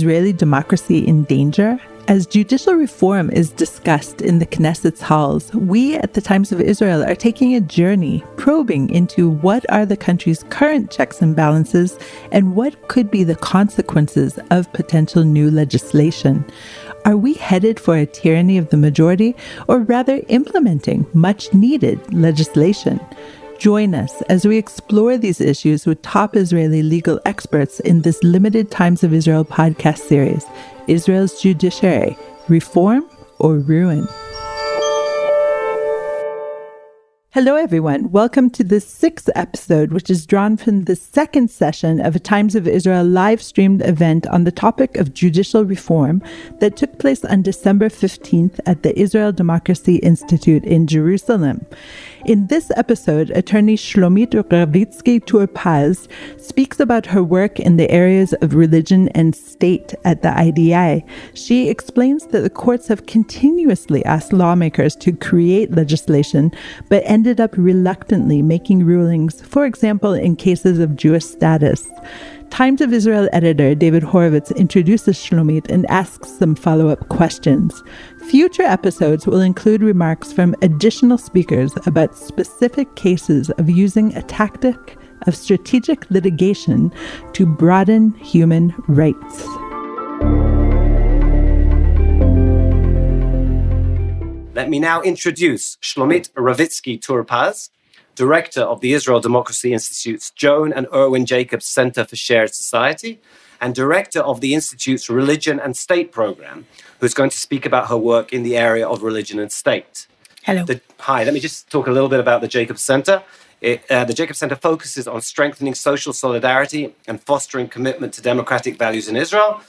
Israeli democracy in danger? As judicial reform is discussed in the Knesset's halls, we at the Times of Israel are taking a journey probing into what are the country's current checks and balances and what could be the consequences of potential new legislation. Are we headed for a tyranny of the majority or rather implementing much needed legislation? Join us as we explore these issues with top Israeli legal experts in this limited Times of Israel podcast series. Israel's judiciary reform or ruin? Hello, everyone. Welcome to the sixth episode, which is drawn from the second session of a Times of Israel live streamed event on the topic of judicial reform that took place on December 15th at the Israel Democracy Institute in Jerusalem. In this episode, attorney Shlomit Ravitsky Tur-Paz speaks about her work in the areas of religion and state at the IDI. She explains that the courts have continuously asked lawmakers to create legislation, but ended up reluctantly making rulings, for example, in cases of Jewish status. Times of Israel editor David Horovitz introduces Shlomit and asks some follow up questions. Future episodes will include remarks from additional speakers about specific cases of using a tactic of strategic litigation to broaden human rights. Let me now introduce Shlomit Ravitsky Tur-Paz, director of the Israel Democracy Institute's Joan and Irwin Jacobs Center for Shared Society, and director of the Institute's Religion and State program, who's going to speak about her work in the area of religion and state. Hello. The, hi, let me just talk a little bit about the Jacobs Center. It, uh, the Jacobs Center focuses on strengthening social solidarity and fostering commitment to democratic values in Israel.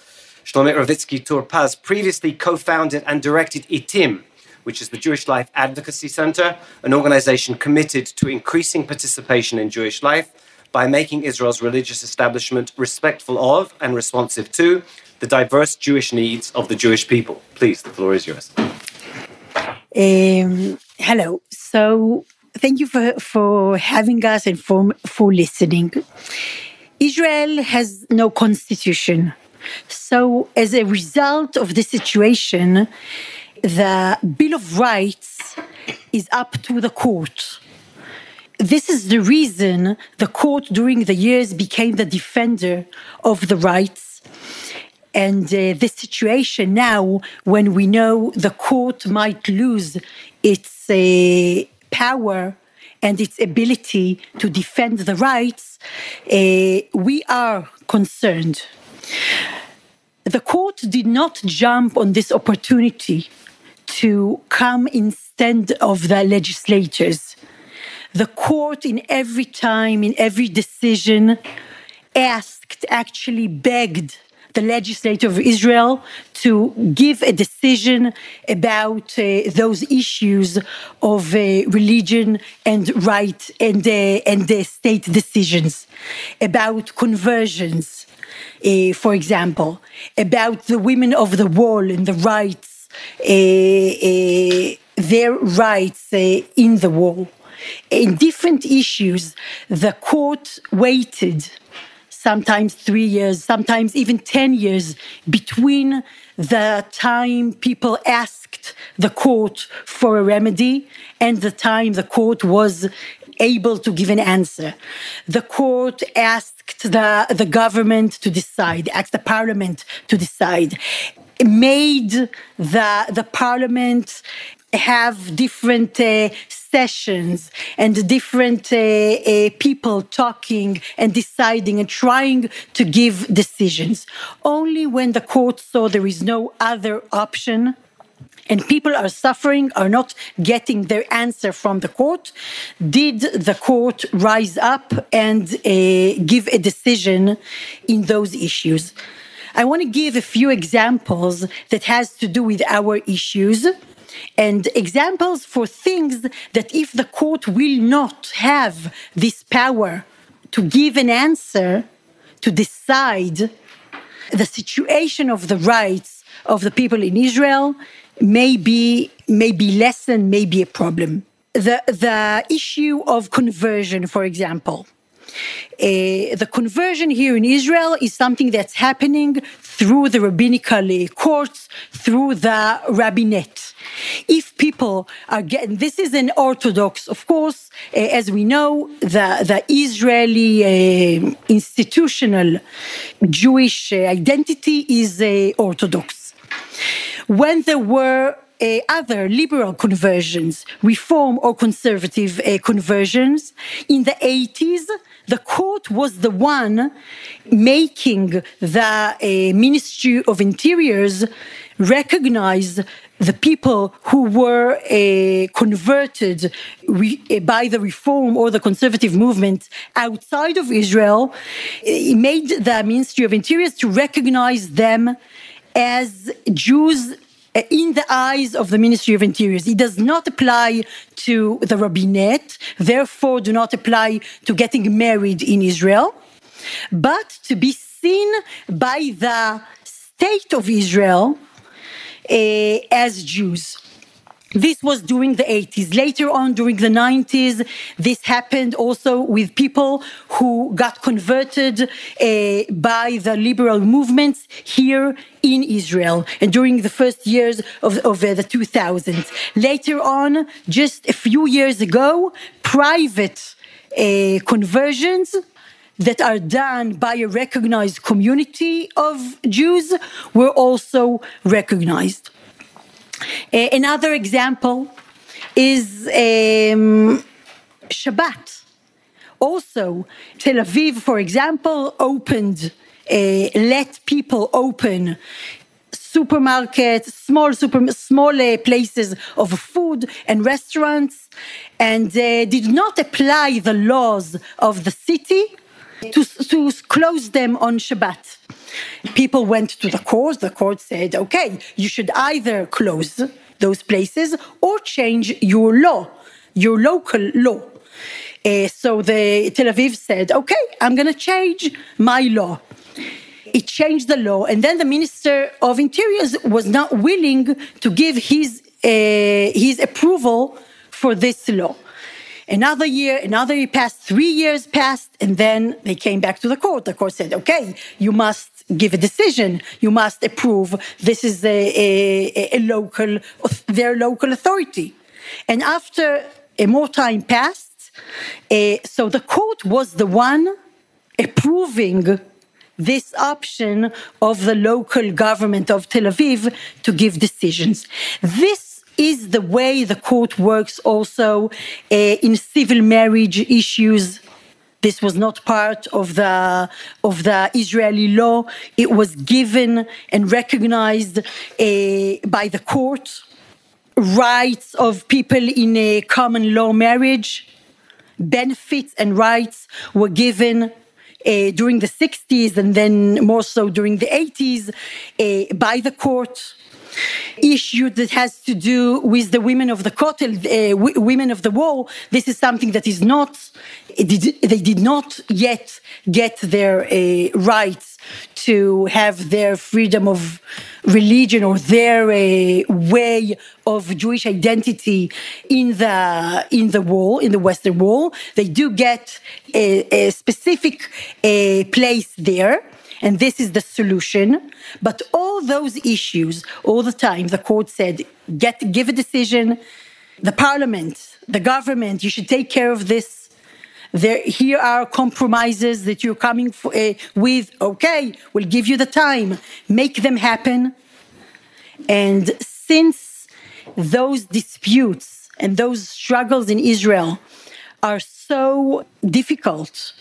Shlomit Ravitsky Tur-Paz previously co founded and directed ITIM, which is the Jewish Life Advocacy Center, an organization committed to increasing participation in Jewish life by making Israel's religious establishment respectful of and responsive to the diverse Jewish needs of the Jewish people. Please, the floor is yours. Um, hello. So, thank you for, for having us and for, for listening. Israel has no constitution. So, as a result of the situation, the Bill of Rights is up to the court. This is the reason the court during the years became the defender of the rights. And uh, this situation now, when we know the court might lose its uh, power and its ability to defend the rights, uh, we are concerned. The court did not jump on this opportunity to come instead of the legislators. The court, in every time, in every decision, asked, actually begged the legislature of Israel to give a decision about uh, those issues of uh, religion and right and uh, and the state decisions about conversions, uh, for example, about the women of the wall and the rights Eh, eh, their rights eh, in the war. In different issues, the court waited sometimes three years, sometimes even 10 years between the time people asked the court for a remedy and the time the court was able to give an answer. The court asked the, the government to decide, asked the parliament to decide made the the parliament have different uh, sessions and different uh, uh, people talking and deciding and trying to give decisions. Only when the court saw there is no other option and people are suffering, are not getting their answer from the court, did the court rise up and uh, give a decision in those issues? I want to give a few examples that has to do with our issues and examples for things that if the court will not have this power to give an answer, to decide the situation of the rights of the people in Israel may be, may be lessened, may be a problem. The, the issue of conversion, for example. Uh, the conversion here in Israel is something that's happening through the rabbinical uh, courts, through the rabbinate. If people are getting, this is an Orthodox, of course, uh, as we know, the, the Israeli uh, institutional Jewish uh, identity is uh, Orthodox. When there were uh, other liberal conversions, reform or conservative uh, conversions. In the 80s, the court was the one making the uh, Ministry of Interiors recognize the people who were uh, converted re- uh, by the reform or the conservative movement outside of Israel, it made the Ministry of Interiors to recognize them as Jews in the eyes of the Ministry of Interiors. It does not apply to the rabbinate, therefore, do not apply to getting married in Israel, but to be seen by the state of Israel uh, as Jews. This was during the 80s. Later on, during the 90s, this happened also with people who got converted uh, by the liberal movements here in Israel and during the first years of, of uh, the 2000s. Later on, just a few years ago, private uh, conversions that are done by a recognized community of Jews were also recognized. Uh, another example is um, Shabbat. Also, Tel Aviv, for example, opened, uh, let people open supermarkets, small super, small uh, places of food and restaurants, and uh, did not apply the laws of the city to, to close them on Shabbat. People went to the court. The court said, okay, you should either close those places or change your law, your local law. Uh, so the Tel Aviv said, okay, I'm going to change my law. It changed the law, and then the Minister of Interiors was not willing to give his uh, his approval for this law. Another year, another year passed, three years passed, and then they came back to the court. The court said, okay, you must give a decision. You must approve. This is a, a, a local, their local authority. And after a more time passed, uh, so the court was the one approving this option of the local government of Tel Aviv to give decisions. This is the way the court works also uh, in civil marriage issues. This was not part of the of the Israeli law. It was given and recognized uh, by the court. Rights of people in a common law marriage, benefits and rights were given uh, during the 60s and then more so during the 80s uh, by the court issue that has to do with the women of the Kotel, uh, women of the wall. This is something that is not, they did not yet get their uh, rights to have their freedom of religion or their uh, way of Jewish identity in the in the wall in the Western Wall. They do get a, a specific uh, place there and this is the solution. But all those issues, all the time, the court said, get, give a decision. The parliament, the government, you should take care of this. There, here are compromises that you're coming for, uh, with. Okay, we'll give you the time. Make them happen. And since those disputes and those struggles in Israel are so difficult,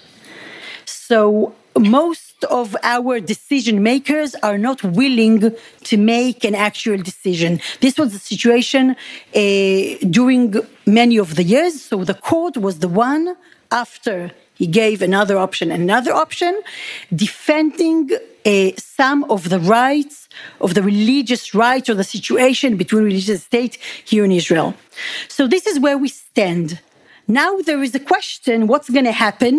so most of our decision makers are not willing to make an actual decision. This was the situation uh, during many of the years. So the court was the one after he gave another option, another option, defending uh, some of the rights of the religious rights or the situation between religious state here in Israel. So this is where we stand. Now there is a question: What's going to happen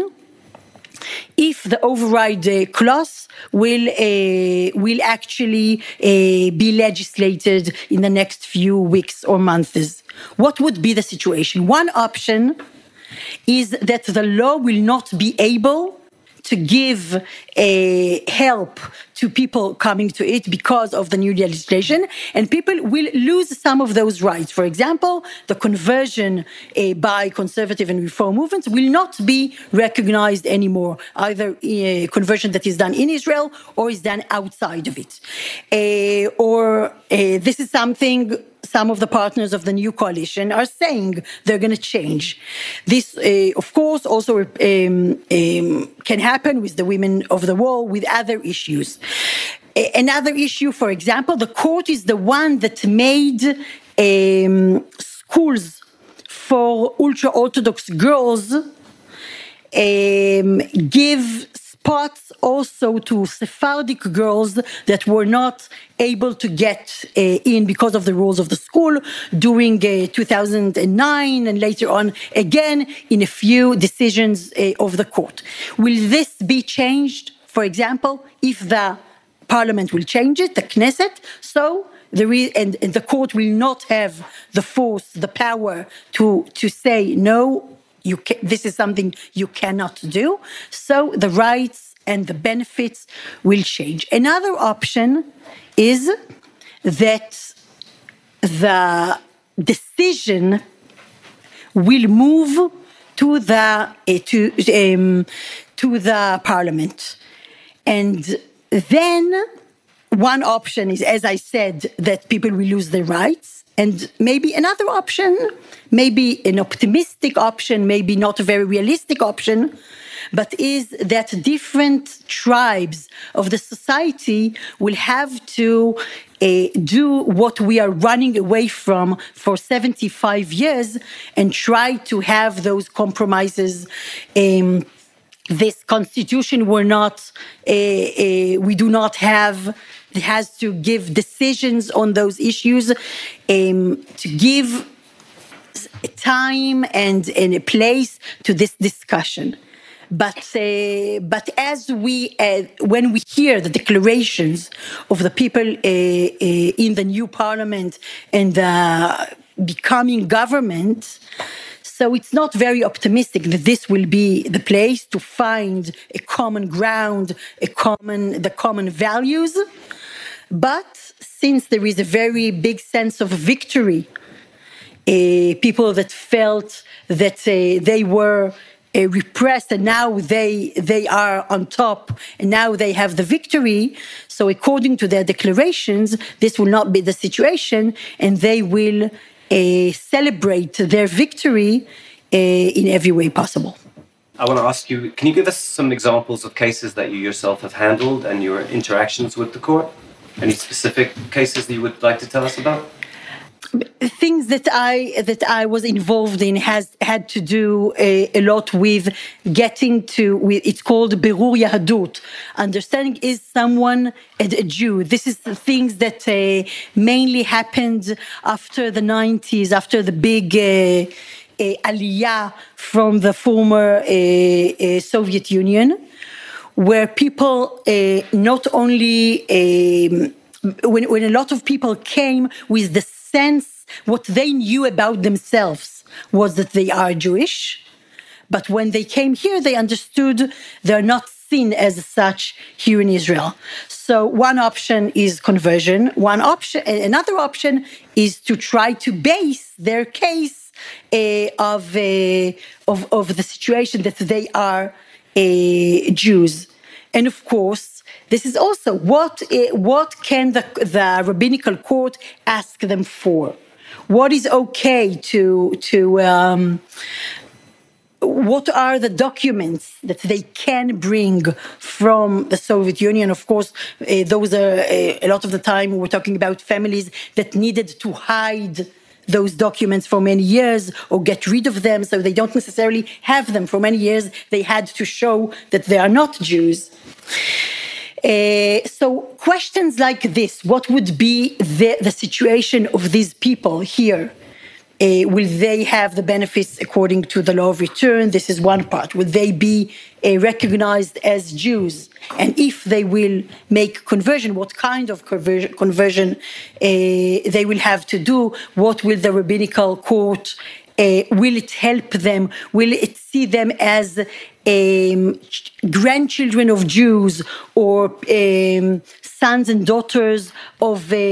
if the override uh, clause will uh, will actually uh, be legislated in the next few weeks or months. What would be the situation? One option is that the law will not be able to give a help to people coming to it because of the new legislation, and people will lose some of those rights. For example, the conversion uh, by conservative and reform movements will not be recognized anymore, either a conversion that is done in Israel or is done outside of it. Uh, or uh, this is something some of the partners of the new coalition are saying they're going to change. This, uh, of course, also um, um, can happen with the women of the wall, with other issues. Another issue, for example, the court is the one that made um, schools for ultra Orthodox girls um, give spots also to Sephardic girls that were not able to get uh, in because of the rules of the school during uh, 2009 and later on again in a few decisions uh, of the court. Will this be changed, for example, if the parliament will change it, the Knesset? So is, and, and the court will not have the force, the power to, to say no you can, this is something you cannot do. So the rights and the benefits will change. Another option is that the decision will move to the uh, to um, to the parliament, and then one option is, as I said, that people will lose their rights and maybe another option, maybe an optimistic option, maybe not a very realistic option, but is that different tribes of the society will have to uh, do what we are running away from for 75 years and try to have those compromises. Um, this constitution we're not, uh, uh, we do not have has to give decisions on those issues, um, to give time and, and a place to this discussion. But uh, but as we uh, when we hear the declarations of the people uh, uh in the new parliament and becoming government, so it's not very optimistic that this will be the place to find a common ground, a common the common values. But since there is a very big sense of victory, uh, people that felt that uh, they were uh, repressed and now they they are on top and now they have the victory so according to their declarations this will not be the situation and they will uh, celebrate their victory uh, in every way possible I want to ask you can you give us some examples of cases that you yourself have handled and your interactions with the court any specific cases that you would like to tell us about? Things that I that I was involved in has had to do a, a lot with getting to with it's called berur yahadut. Understanding is someone a, a, Jew. This is the things that uh, mainly happened after the 90s, after the big. Uh, aliyah from the former Soviet Union, where people not only when, when a lot of people came with the sense what they knew about themselves was that they are Jewish, but when they came here, they understood they're not seen as such here in Israel. So one option is conversion. One option, another option is to try to base their case uh, of, uh, of of the situation that they are uh, Jews. And of course, this is also what, what can the, the rabbinical court ask them for? What is okay to, to um, what are the documents that they can bring from the Soviet Union? Of course, uh, those are uh, a lot of the time we're talking about families that needed to hide those documents for many years or get rid of them so they don't necessarily have them for many years. They had to show that they are not Jews. Uh, so questions like this what would be the, the situation of these people here uh, will they have the benefits according to the law of return? This is one part. Will they be uh, recognized as Jews? And if they will make conversion, what kind of conversion, conversion uh, they will have to do? What will the rabbinical court Uh, will it help them? Will it see them as um, grandchildren of Jews or um, sons and daughters of a,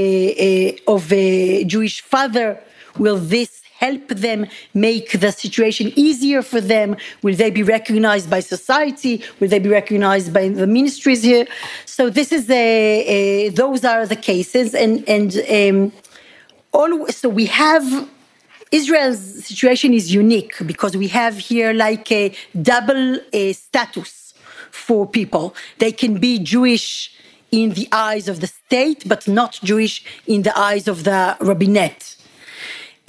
a, of a Jewish father? Will this help them make the situation easier for them? Will they be recognized by society? Will they be recognized by the ministries here? So this is a, a those are the cases, and and um, all. So we have Israel's situation is unique because we have here like a double a status for people. They can be Jewish in the eyes of the state, but not Jewish in the eyes of the rabbinate.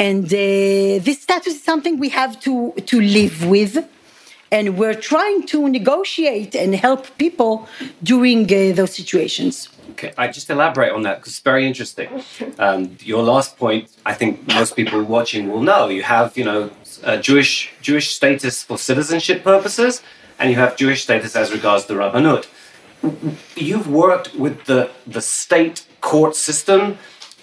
And uh, this status is something we have to, to live with. And we're trying to negotiate and help people during uh, those situations. Okay, I just elaborate on that because it's very interesting. Um, your last point, I think most people watching will know. You have, you know, Jewish Jewish status for citizenship purposes, and you have Jewish status as regards the rabbanut. You've worked with the the state court system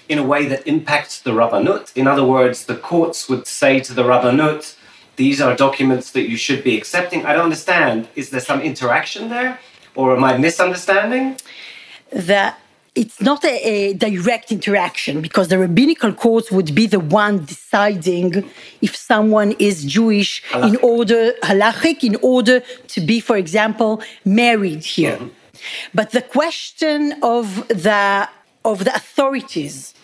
in a way that impacts the rabbanut. In other words, the courts would say to the rabbanut, "These are documents that you should be accepting." I don't understand. Is there some interaction there, or am I misunderstanding? that it's not a, a, direct interaction because the rabbinical courts would be the one deciding if someone is Jewish halachic. in order halachic in order to be, for example, married here. Mm-hmm. But the question of the of the authorities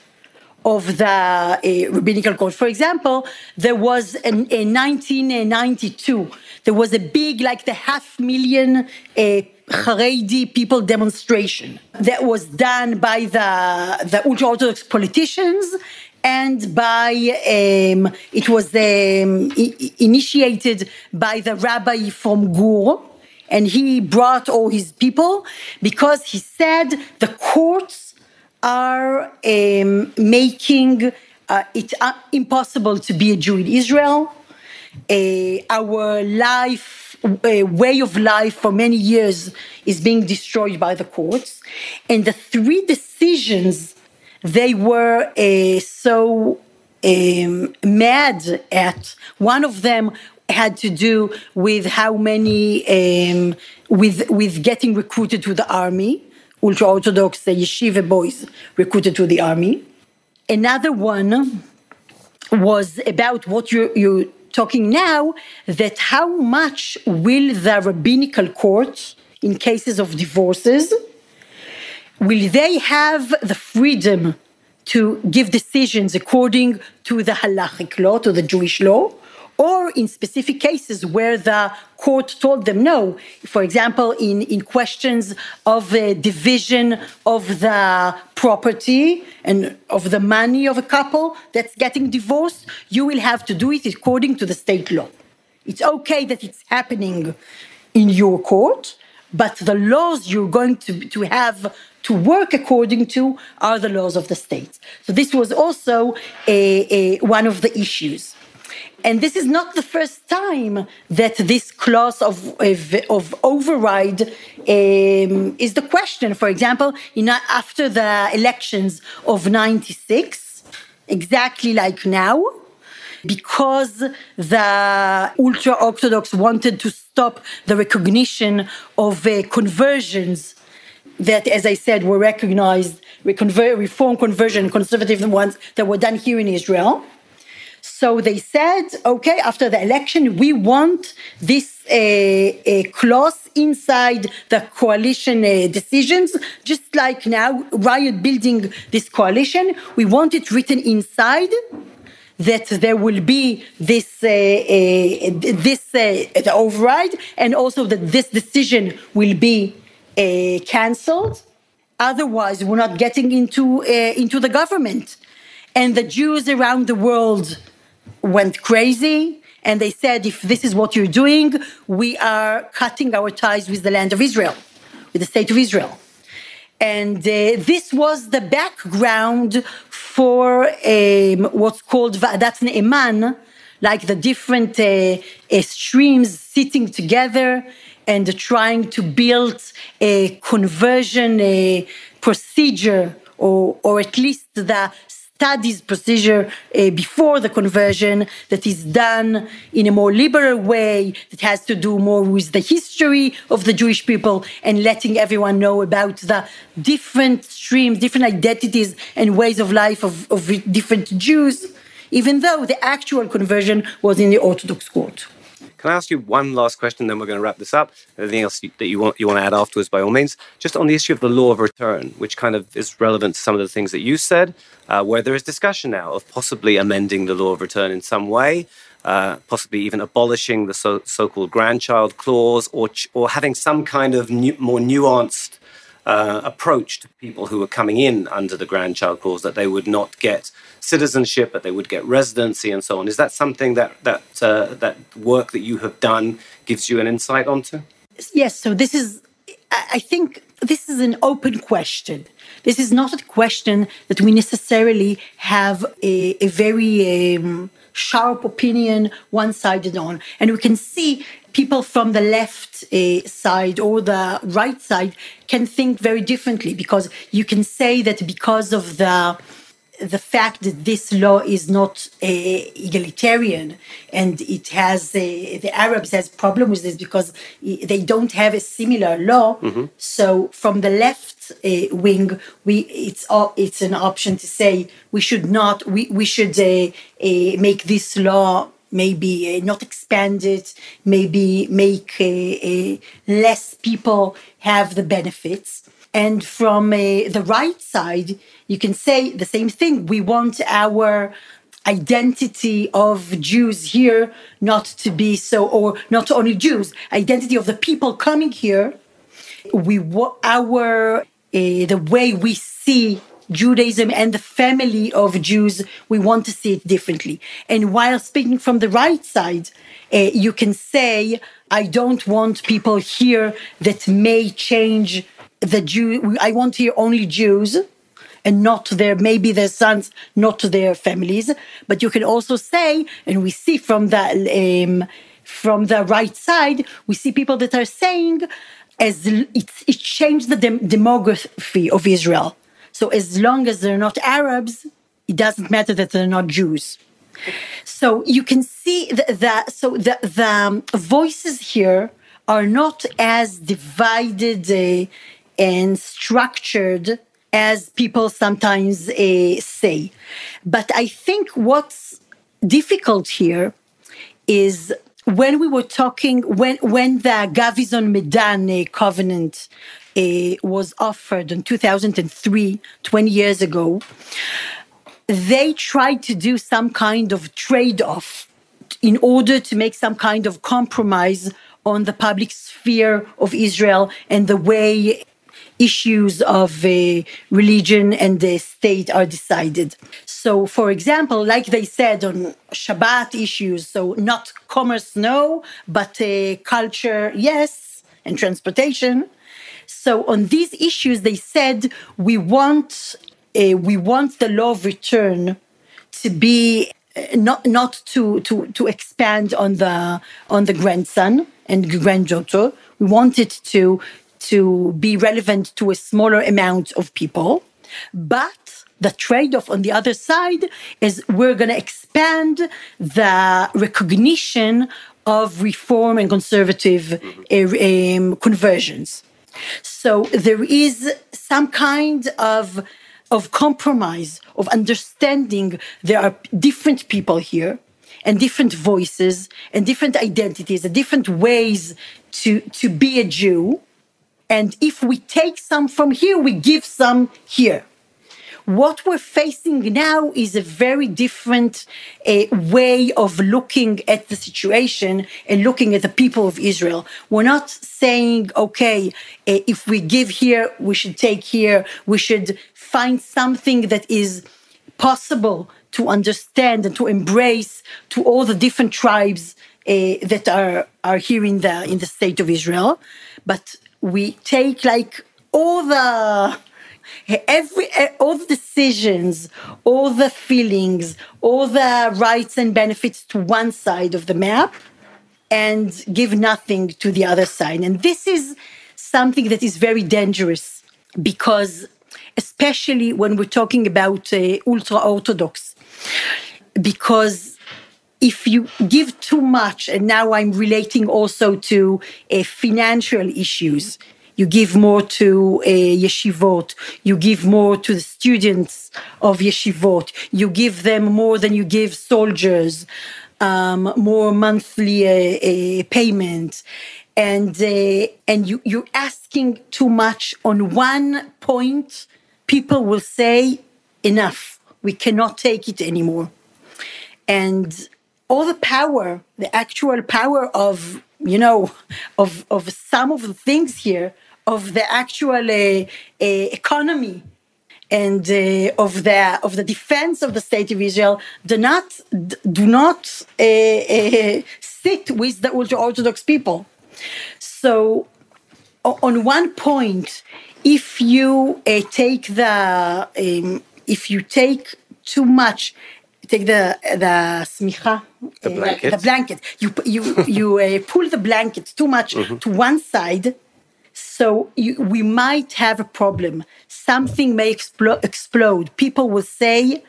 of the uh, rabbinical court, for example, there was in, in 1992 there was a big, like the half million uh, Haredi people demonstration that was done by the, the ultra Orthodox politicians and by um, it was um, initiated by the rabbi from Gur, and he brought all his people because he said the courts are um, making uh, it uh, impossible to be a Jew in Israel. Uh, our life way of life for many years is being destroyed by the courts. And the three decisions they were uh, so um, mad at, one of them had to do with how many, um, with, with getting recruited to the army, ultra Orthodox yeshiva boys recruited to the army. Another one was about what you, you talking now that how much will the rabbinical court, in cases of divorces, will they have the freedom to give decisions according to the halachic law, to the Jewish law, or in specific cases where the court told them no. For example, in, in questions of the division of the property and of the money of a couple that's getting divorced, you will have to do it according to the state law. It's okay that it's happening in your court, but the laws you're going to, to have to work according to are the laws of the state. So this was also a, a, one of the issues. And this is not the first time that this clause of, of, of override um, is the question. For example, know, after the elections of 96, exactly like now, because the ultra Orthodox wanted to stop the recognition of uh, conversions that, as I said, were recognized, reform conversion, conservative ones that were done here in Israel. So they said, okay, after the election, we want this uh, clause inside the coalition uh, decisions, just like now, riot building this coalition. We want it written inside that there will be this uh, uh, this uh, override, and also that this decision will be uh, cancelled. Otherwise, we're not getting into into the government, and the Jews around the world went crazy and they said, if this is what you're doing, we are cutting our ties with the land of Israel, with the state of Israel. And uh, this was the background for um, what's called Va'adat Ne'eman, like the different uh, uh, streams sitting together and trying to build a conversion a procedure or, or at least the studies procedure uh, before the conversion that is done in a more liberal way that has to do more with the history of the Jewish people and letting everyone know about the different streams, different identities and ways of life of, of different Jews, even though the actual conversion was in the Orthodox court. Can I ask you one last question, then we're going to wrap this up? Anything else that you want you want to add afterwards, by all means. Just on the issue of the law of return, which kind of is relevant to some of the things that you said, uh, where there is discussion now of possibly amending the law of return in some way, uh, possibly even abolishing the so, called grandchild clause, or or having some kind of more nuanced uh, approach to people who are coming in under the grandchild clause that they would not get citizenship, but they would get residency and so on. Is that something that that uh, that work that you have done gives you an insight onto? Yes. So this is, I think, this is an open question. This is not a question that we necessarily have a, a very um, sharp opinion, one-sided on, and we can see people from the left uh, side or the right side can think very differently because you can say that because of the the fact that this law is not uh, egalitarian and it has uh, the Arabs has problem with this because they don't have a similar law. Mm-hmm. So from the left uh, wing, we it's it's an option to say we should not we we should uh, uh, make this law maybe uh, not expand it, maybe make less people have the benefits. And from the right side, you can say the same thing. We want our identity of Jews here not to be so, or not only Jews, identity of the people coming here. We our uh, the way we see Judaism and the family of Jews, we want to see it differently. And while speaking from the right side, uh, you can say, I don't want people here that may change the Jew. I want here only Jews and not their maybe their sons, not their families. But you can also say, and we see from the um, from the right side, we see people that are saying, as it, it changed the dem- demography of Israel. So as long as they're not Arabs, it doesn't matter that they're not Jews. So you can see that. So the, the um, voices here are not as divided uh, and structured as people sometimes uh, say. But I think what's difficult here is when we were talking, when, when the Gavison Medan uh, covenant uh, was offered in 2003, 20 years ago, they tried to do some kind of trade off in order to make some kind of compromise on the public sphere of Israel and the way issues of uh, religion and the state are decided. So, for example, like they said on Shabbat issues, so not commerce, no, but uh, culture, yes, and transportation. So, on these issues, they said we want uh, we want the law of return to be uh, not not to to to expand on the on the grandson and granddaughter. We want it to to be relevant to a smaller amount of people. But the trade off on the other side is we're going to expand the recognition of reform and conservative um, conversions. So there is some kind of of compromise, of understanding there are different people here and different voices and different identities and different ways to, to be a Jew. And if we take some from here, we give some here. What we're facing now is a very different uh, way of looking at the situation and looking at the people of Israel. We're not saying, okay, uh, if we give here, we should take here. We should find something that is possible to understand and to embrace to all the different tribes uh, that are, are here in the, in the state of Israel. But we take like all the every all the decisions all the feelings all the rights and benefits to one side of the map and give nothing to the other side and this is something that is very dangerous because especially when we're talking about uh, ultra Orthodox. Because if you give too much, and now I'm relating also to uh, financial issues, you give more to uh, yeshivot, you give more to the students of yeshivot, you give them more than you give soldiers, um, more monthly uh, uh, payment, and uh, and you you're asking too much on one point. People will say, "Enough, we cannot take it anymore," and all the power, the actual power of you know of of some of the things here of the actual uh, uh, economy and uh, of the of the defense of the state of Israel do not do not uh, uh, sit with the ultra orthodox people. So, on one point, if you uh, take the um, if you take too much, take the the smicha, the blanket, the blanket, you you you pull the blanket too much mm-hmm. to one side so you, we might have a problem. Something may explo- explode. People will say,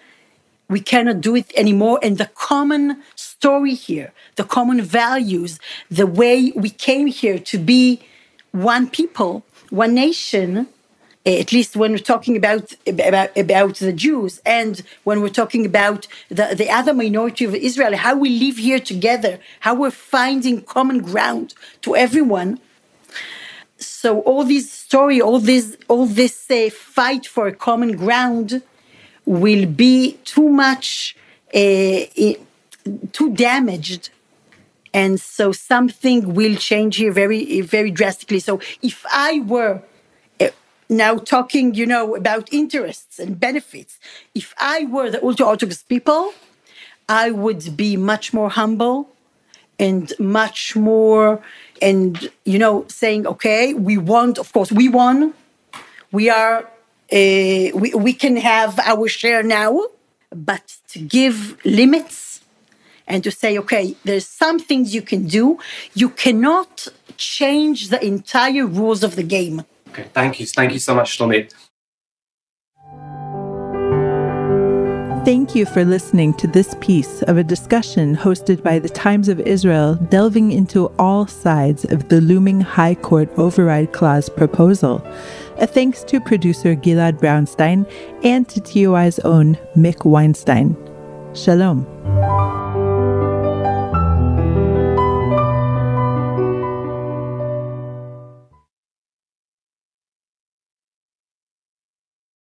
we cannot do it anymore. And the common story here, the common values, the way we came here to be one people, one nation, eh, at least when we're talking about, about, about the Jews and when we're talking about the, the other minority of Israel, how we live here together, how we're finding common ground to everyone so all this story, all this, all this uh, fight for a common ground, will be too much, uh, too damaged, and so something will change here very, very drastically. So if I were now talking, you know, about interests and benefits, if I were the ultra orthodox people, I would be much more humble and much more and you know saying okay we want of course we won. We are uh, we, we can have our share now but to give limits and to say okay there's some things you can do. You cannot change the entire rules of the game okay thank you thank you so much Shlomit. Thank you for listening to this piece of a discussion hosted by the Times of Israel delving into all sides of the looming High Court override clause proposal. A thanks to producer Gilad Brownstein and to TOI's own Mick Weinstein. Shalom.